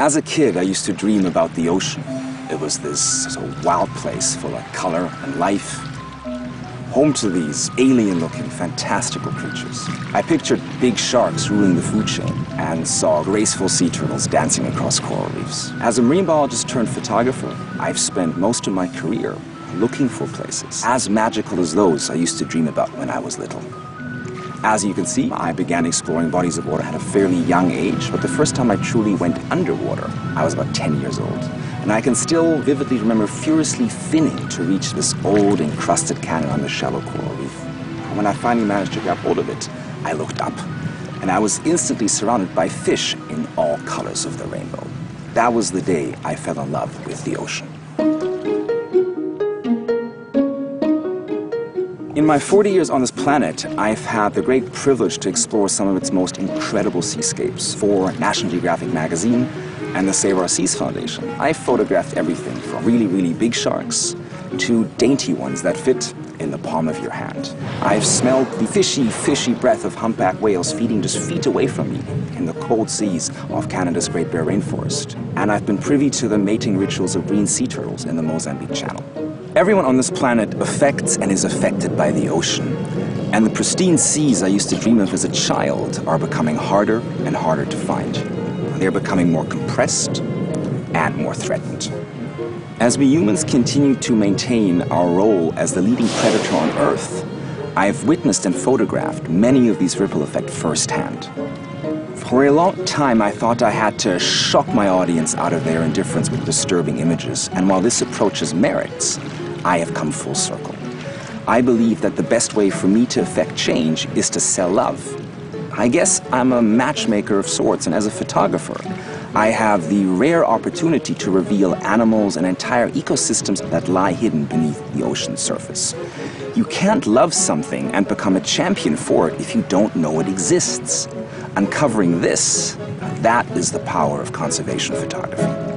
As a kid, I used to dream about the ocean. It was this, this wild place full of color and life, home to these alien-looking, fantastical creatures. I pictured big sharks ruling the food chain and saw graceful sea turtles dancing across coral reefs. As a marine biologist turned photographer, I've spent most of my career looking for places as magical as those I used to dream about when I was little. As you can see, I began exploring bodies of water at a fairly young age, but the first time I truly went underwater, I was about 10 years old. And I can still vividly remember furiously finning to reach this old encrusted canyon on the shallow coral reef. And when I finally managed to grab hold of it, I looked up, and I was instantly surrounded by fish in all colors of the rainbow. That was the day I fell in love with the ocean. In my 40 years on this planet, I've had the great privilege to explore some of its most incredible seascapes for National Geographic magazine and the Save Our Seas Foundation. I've photographed everything from really, really big sharks to dainty ones that fit in the palm of your hand. I've smelled the fishy, fishy breath of humpback whales feeding just feet away from me in the cold seas off Canada's Great Bear Rainforest. And I've been privy to the mating rituals of green sea turtles in the Mozambique Channel. Everyone on this planet affects and is affected by the ocean. And the pristine seas I used to dream of as a child are becoming harder and harder to find. They're becoming more compressed and more threatened. As we humans continue to maintain our role as the leading predator on Earth, I've witnessed and photographed many of these ripple effects firsthand. For a long time, I thought I had to shock my audience out of their indifference with disturbing images, and while this approach has merits, I have come full circle. I believe that the best way for me to affect change is to sell love. I guess I'm a matchmaker of sorts, and as a photographer, I have the rare opportunity to reveal animals and entire ecosystems that lie hidden beneath the ocean's surface. You can't love something and become a champion for it if you don't know it exists. Uncovering this, that is the power of conservation photography.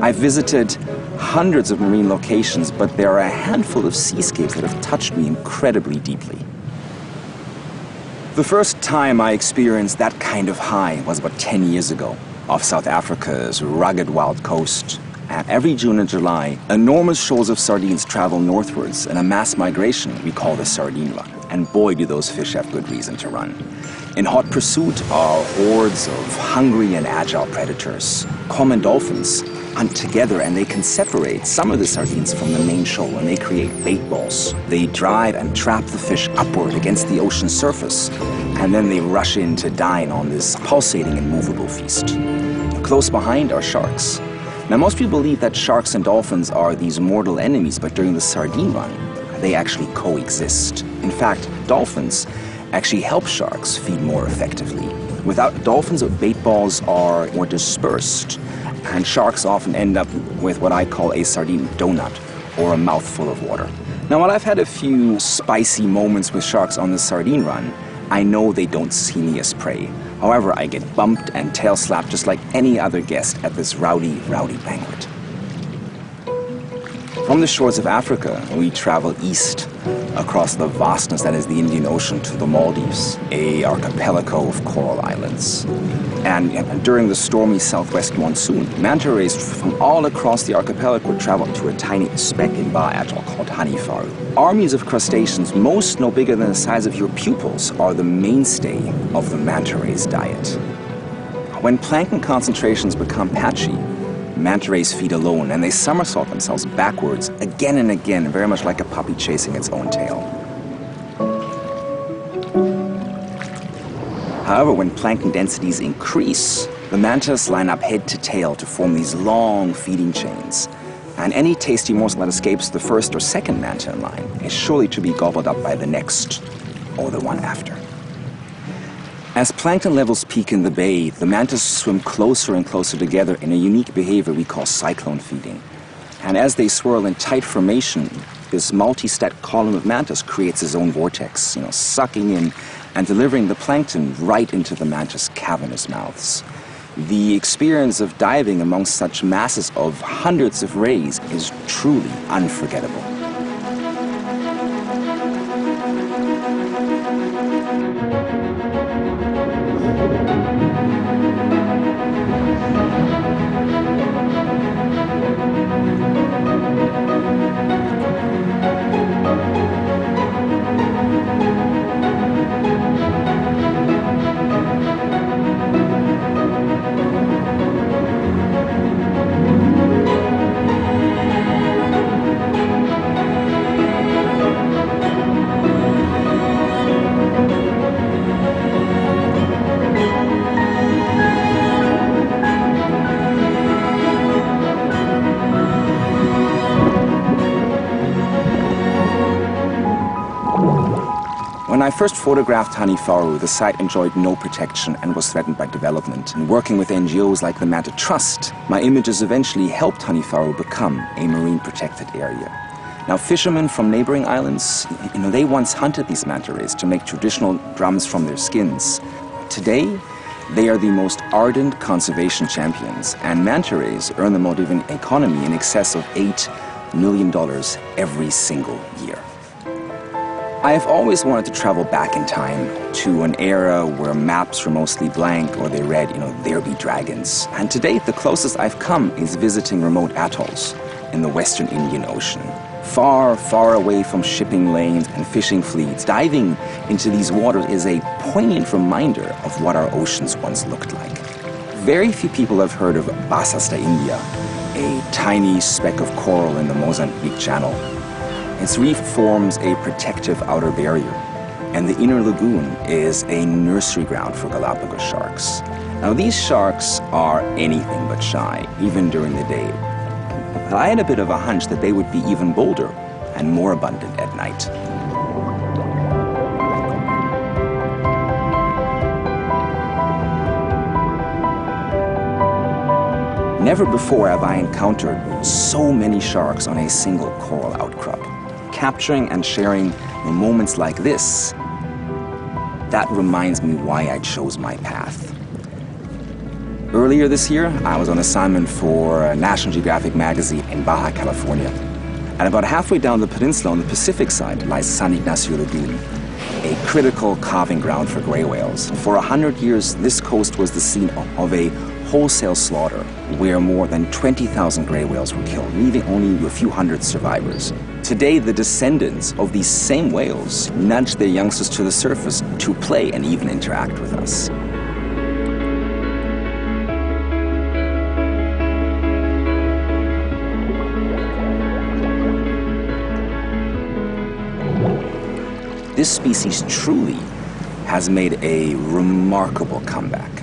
I've visited hundreds of marine locations, but there are a handful of seascapes that have touched me incredibly deeply. The first time I experienced that kind of high was about 10 years ago off South Africa's rugged wild coast. And every June and July, enormous shoals of sardines travel northwards in a mass migration we call the sardine run. And boy, do those fish have good reason to run. In hot pursuit are hordes of hungry and agile predators. Common dolphins hunt together and they can separate some of the sardines from the main shoal and they create bait balls. They drive and trap the fish upward against the ocean surface and then they rush in to dine on this pulsating and movable feast. Close behind are sharks. Now most people believe that sharks and dolphins are these mortal enemies, but during the sardine run, they actually coexist. In fact, dolphins actually help sharks feed more effectively. Without dolphins, bait balls are more dispersed and sharks often end up with what I call a sardine donut, or a mouthful of water. Now, while I've had a few spicy moments with sharks on the sardine run, I know they don't see me as prey. However, I get bumped and tail slapped just like any other guest at this rowdy, rowdy banquet. From the shores of Africa, we travel east across the vastness that is the Indian Ocean to the Maldives, a archipelago of coral islands. And during the stormy southwest monsoon, manta rays from all across the archipelago travel to a tiny speck in Ba Atoll called Hanifaru. Armies of crustaceans, most no bigger than the size of your pupils, are the mainstay of the manta ray's diet. When plankton concentrations become patchy, manta rays feed alone and they somersault themselves backwards again and again, very much like a puppy chasing its own tail. However, when plankton densities increase, the mantas line up head to tail to form these long feeding chains. And any tasty morsel that escapes the first or second manta in line is surely to be gobbled up by the next or the one after. As plankton levels peak in the bay, the mantas swim closer and closer together in a unique behavior we call cyclone feeding. And as they swirl in tight formation, this multi-stat column of mantas creates its own vortex, you know, sucking in and delivering the plankton right into the mantas' cavernous mouths. The experience of diving amongst such masses of hundreds of rays is truly unforgettable. I first photographed Hanifaru, the site enjoyed no protection and was threatened by development. And working with NGOs like the Manta Trust, my images eventually helped Hanifaru become a marine protected area. Now, fishermen from neighboring islands, you know, they once hunted these manta rays to make traditional drums from their skins. Today, they are the most ardent conservation champions, and manta rays earn the Maldivian economy in excess of $8 million every single year. I have always wanted to travel back in time to an era where maps were mostly blank or they read, you know, there be dragons. And to date, the closest I've come is visiting remote atolls in the Western Indian Ocean. Far, far away from shipping lanes and fishing fleets, diving into these waters is a poignant reminder of what our oceans once looked like. Very few people have heard of Bassas da India, a tiny speck of coral in the Mozambique Channel its reef forms a protective outer barrier, and the inner lagoon is a nursery ground for Galapagos sharks. Now, these sharks are anything but shy, even during the day. But I had a bit of a hunch that they would be even bolder and more abundant at night. Never before have I encountered so many sharks on a single coral outcrop capturing and sharing moments like this, that reminds me why I chose my path. Earlier this year, I was on assignment for National Geographic magazine in Baja, California. And about halfway down the peninsula on the Pacific side lies San Ignacio Lagoon, a critical calving ground for gray whales. For a hundred years, this coast was the scene of a wholesale slaughter where more than 20,000 gray whales were killed, leaving only a few hundred survivors. Today, the descendants of these same whales nudge their youngsters to the surface to play and even interact with us. This species truly has made a remarkable comeback.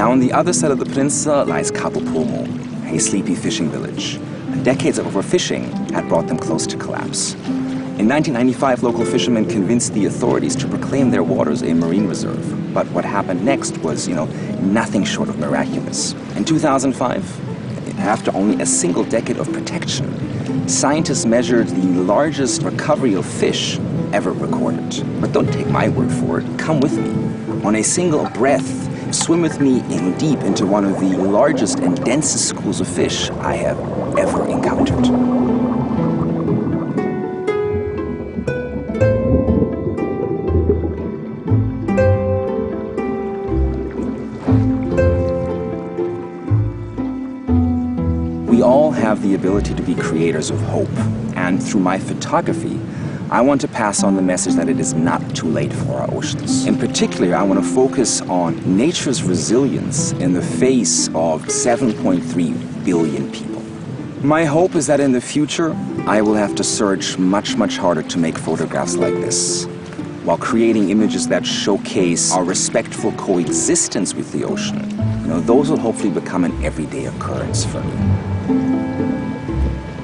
Now, on the other side of the peninsula lies Cabo Pulmo, a sleepy fishing village. Decades of overfishing had brought them close to collapse. In 1995, local fishermen convinced the authorities to proclaim their waters a marine reserve. But what happened next was, you know, nothing short of miraculous. In 2005, after only a single decade of protection, scientists measured the largest recovery of fish ever recorded. But don't take my word for it, come with me. On a single breath, swim with me in deep into one of the largest and densest schools of fish I have ever encountered. We all have the ability to be creators of hope, and through my photography, I want to pass on the message that it is not too late for our oceans. In particular, I want to focus on nature's resilience in the face of 7.3 billion people. My hope is that in the future, I will have to search much, much harder to make photographs like this, while creating images that showcase our respectful coexistence with the ocean. You know, those will hopefully become an everyday occurrence for me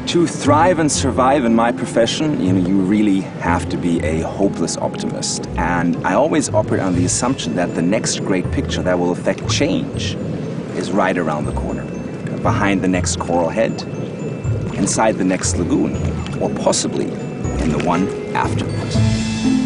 to thrive and survive in my profession, you know, you really have to be a hopeless optimist. And I always operate on the assumption that the next great picture that will affect change is right around the corner, behind the next coral head, inside the next lagoon, or possibly in the one after.